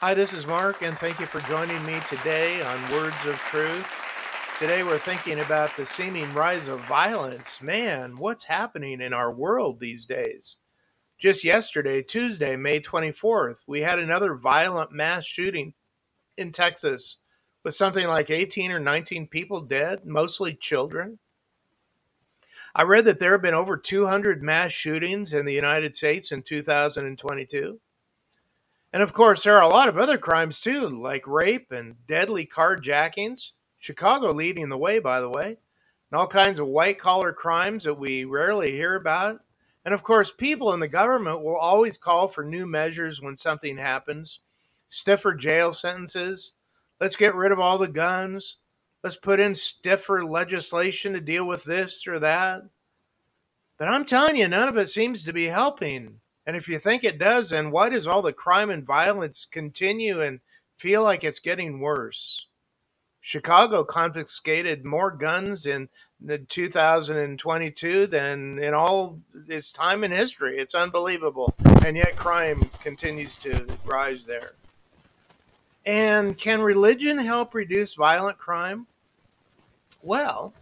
Hi, this is Mark, and thank you for joining me today on Words of Truth. Today, we're thinking about the seeming rise of violence. Man, what's happening in our world these days? Just yesterday, Tuesday, May 24th, we had another violent mass shooting in Texas with something like 18 or 19 people dead, mostly children. I read that there have been over 200 mass shootings in the United States in 2022. And of course, there are a lot of other crimes too, like rape and deadly carjackings. Chicago leading the way, by the way, and all kinds of white collar crimes that we rarely hear about. And of course, people in the government will always call for new measures when something happens stiffer jail sentences. Let's get rid of all the guns. Let's put in stiffer legislation to deal with this or that. But I'm telling you, none of it seems to be helping. And if you think it does, then why does all the crime and violence continue and feel like it's getting worse? Chicago confiscated more guns in the 2022 than in all its time in history. It's unbelievable. And yet crime continues to rise there. And can religion help reduce violent crime? Well,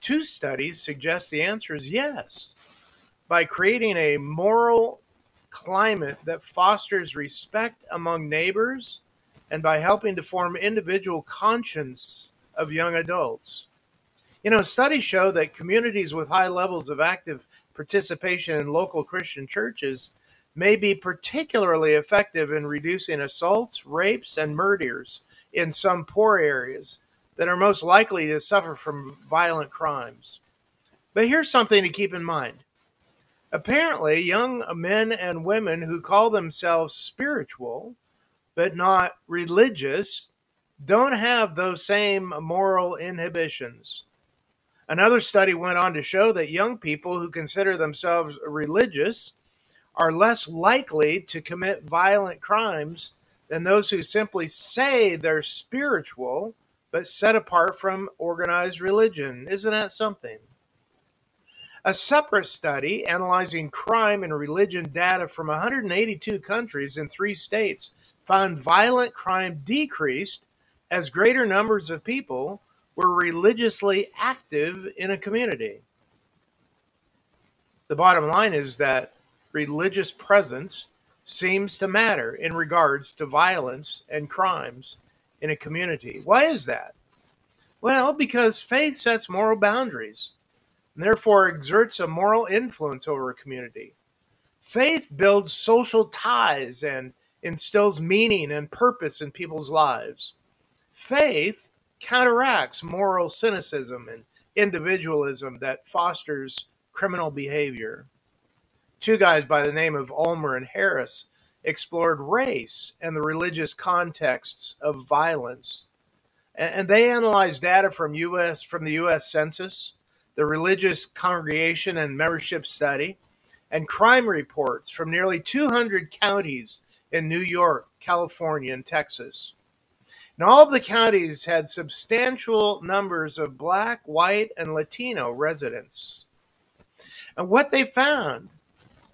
two studies suggest the answer is yes. By creating a moral climate that fosters respect among neighbors and by helping to form individual conscience of young adults. You know, studies show that communities with high levels of active participation in local Christian churches may be particularly effective in reducing assaults, rapes, and murders in some poor areas that are most likely to suffer from violent crimes. But here's something to keep in mind Apparently, young men and women who call themselves spiritual but not religious don't have those same moral inhibitions. Another study went on to show that young people who consider themselves religious are less likely to commit violent crimes than those who simply say they're spiritual but set apart from organized religion. Isn't that something? A separate study analyzing crime and religion data from 182 countries in three states found violent crime decreased as greater numbers of people were religiously active in a community. The bottom line is that religious presence seems to matter in regards to violence and crimes in a community. Why is that? Well, because faith sets moral boundaries and therefore exerts a moral influence over a community. Faith builds social ties and instills meaning and purpose in people's lives. Faith counteracts moral cynicism and individualism that fosters criminal behavior. Two guys by the name of Ulmer and Harris explored race and the religious contexts of violence. And they analyzed data from US from the US Census, the Religious Congregation and Membership Study, and crime reports from nearly 200 counties in New York, California, and Texas. And all of the counties had substantial numbers of black, white, and Latino residents. And what they found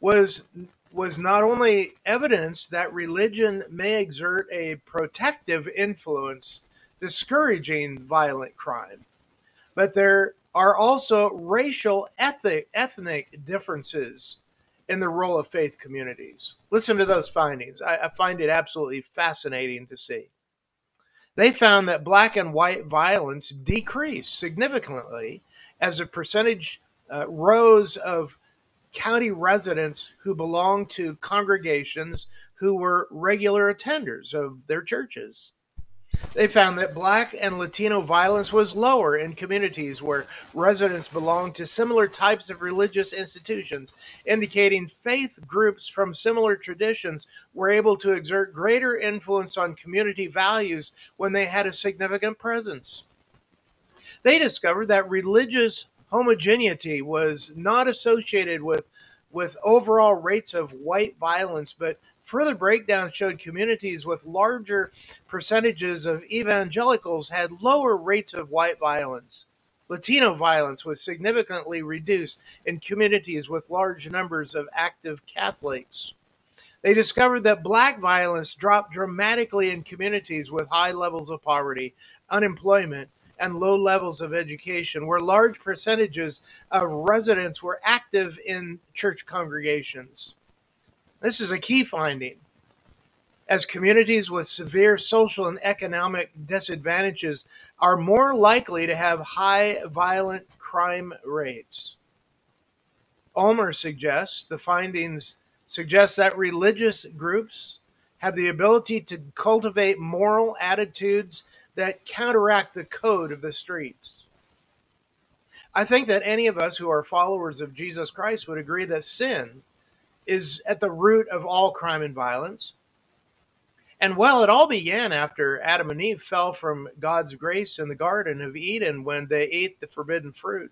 was was not only evidence that religion may exert a protective influence discouraging violent crime, but there are also racial ethnic, ethnic differences in the role of faith communities. Listen to those findings. I, I find it absolutely fascinating to see. They found that black and white violence decreased significantly as a percentage uh, rose of county residents who belonged to congregations who were regular attenders of their churches. They found that black and Latino violence was lower in communities where residents belonged to similar types of religious institutions, indicating faith groups from similar traditions were able to exert greater influence on community values when they had a significant presence. They discovered that religious homogeneity was not associated with with overall rates of white violence, but Further breakdown showed communities with larger percentages of evangelicals had lower rates of white violence. Latino violence was significantly reduced in communities with large numbers of active Catholics. They discovered that black violence dropped dramatically in communities with high levels of poverty, unemployment, and low levels of education, where large percentages of residents were active in church congregations. This is a key finding. As communities with severe social and economic disadvantages are more likely to have high violent crime rates. Ulmer suggests the findings suggest that religious groups have the ability to cultivate moral attitudes that counteract the code of the streets. I think that any of us who are followers of Jesus Christ would agree that sin is at the root of all crime and violence. And well, it all began after Adam and Eve fell from God's grace in the Garden of Eden when they ate the forbidden fruit.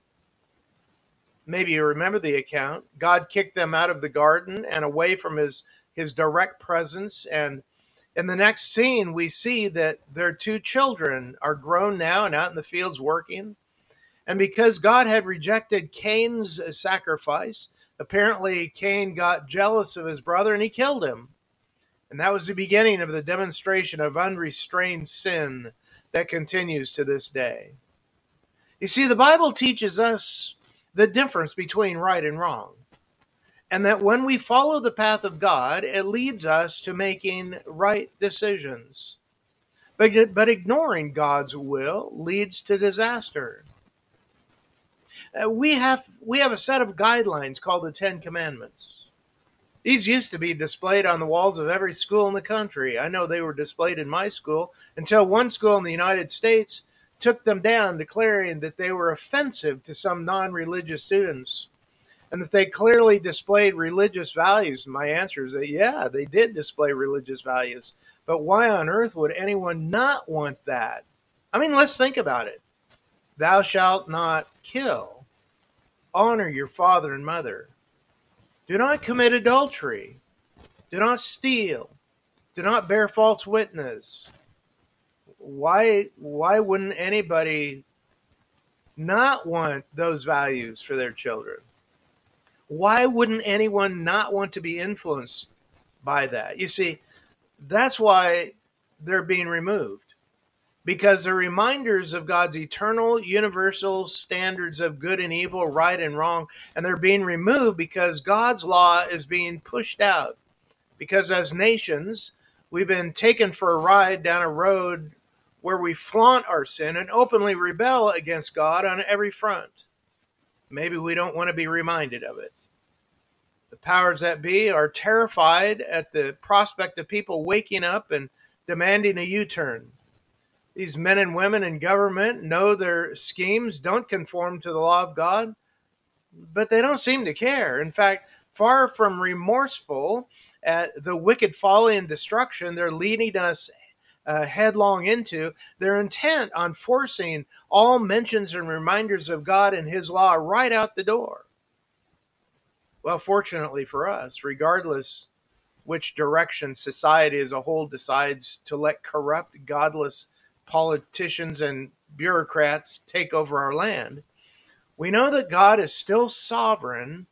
Maybe you remember the account. God kicked them out of the garden and away from his, his direct presence and in the next scene, we see that their two children are grown now and out in the fields working. And because God had rejected Cain's sacrifice, apparently Cain got jealous of his brother and he killed him. And that was the beginning of the demonstration of unrestrained sin that continues to this day. You see, the Bible teaches us the difference between right and wrong and that when we follow the path of God, it leads us to making right decisions. But, but ignoring God's will leads to disaster. Uh, we have we have a set of guidelines called the Ten Commandments. These used to be displayed on the walls of every school in the country. I know they were displayed in my school until one school in the United States took them down, declaring that they were offensive to some non religious students and that they clearly displayed religious values. My answer is that, yeah, they did display religious values. But why on earth would anyone not want that? I mean, let's think about it. Thou shalt not kill. Honor your father and mother. Do not commit adultery. Do not steal. Do not bear false witness. Why why wouldn't anybody not want those values for their children? why wouldn't anyone not want to be influenced by that? You see, that's why they're being removed because they're reminders of God's eternal, universal standards of good and evil, right and wrong, and they're being removed because God's law is being pushed out. Because as nations, we've been taken for a ride down a road where we flaunt our sin and openly rebel against God on every front. Maybe we don't want to be reminded of it. The powers that be are terrified at the prospect of people waking up and demanding a U turn. These men and women in government know their schemes don't conform to the law of God, but they don't seem to care. In fact, far from remorseful at the wicked folly and destruction they're leading us uh, headlong into, they're intent on forcing all mentions and reminders of God and His law right out the door. Well, fortunately for us, regardless which direction society as a whole decides to let corrupt, godless politicians and bureaucrats take over our land, we know that God is still sovereign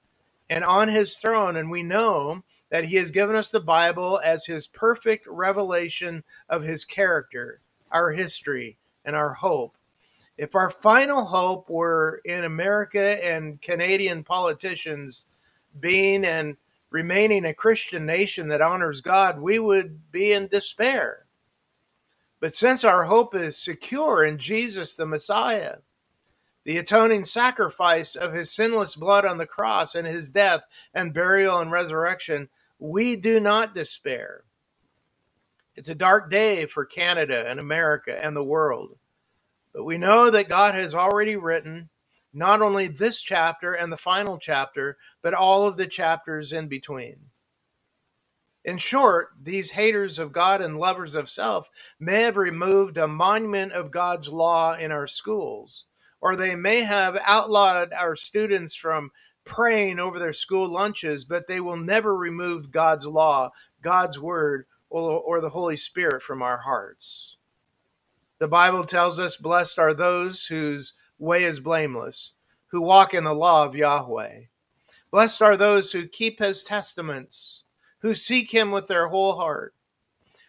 and on his throne, and we know that he has given us the Bible as his perfect revelation of his character, our history, and our hope. If our final hope were in America and Canadian politicians, being and remaining a Christian nation that honors God, we would be in despair. But since our hope is secure in Jesus the Messiah, the atoning sacrifice of his sinless blood on the cross and his death and burial and resurrection, we do not despair. It's a dark day for Canada and America and the world. But we know that God has already written not only this chapter and the final chapter, but all of the chapters in between. In short, these haters of God and lovers of self may have removed a monument of God's law in our schools, or they may have outlawed our students from praying over their school lunches, but they will never remove God's law, God's word, or, or the Holy Spirit from our hearts. The Bible tells us, Blessed are those whose way is blameless, who walk in the law of Yahweh. Blessed are those who keep his testaments, who seek him with their whole heart,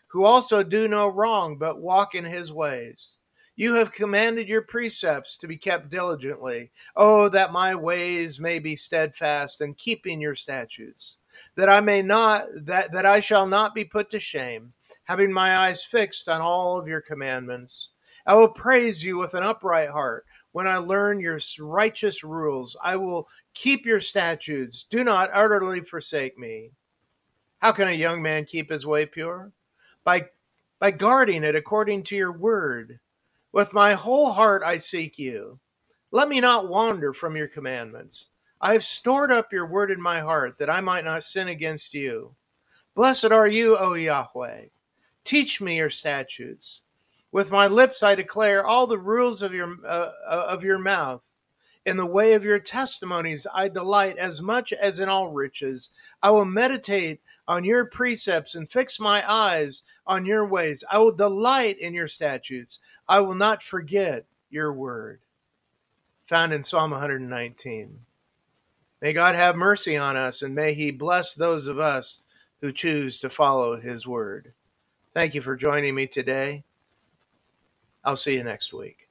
who also do no wrong, but walk in his ways. You have commanded your precepts to be kept diligently. Oh, that my ways may be steadfast and keeping your statutes, that I may not that, that I shall not be put to shame, having my eyes fixed on all of your commandments. I will praise you with an upright heart when I learn your righteous rules. I will keep your statutes. Do not utterly forsake me. How can a young man keep his way pure? By by guarding it according to your word. With my whole heart I seek you. Let me not wander from your commandments. I have stored up your word in my heart that I might not sin against you. Blessed are you, O Yahweh. Teach me your statutes. With my lips I declare all the rules of your uh, uh of your mouth. In the way of your testimonies I delight as much as in all riches. I will meditate on your precepts and fix my eyes on your ways. I will delight in your statutes. I will not forget your word. Found in Psalm 119. May God have mercy on us and may he bless those of us who choose to follow his word. Thank you for joining me today. I'll see you next week.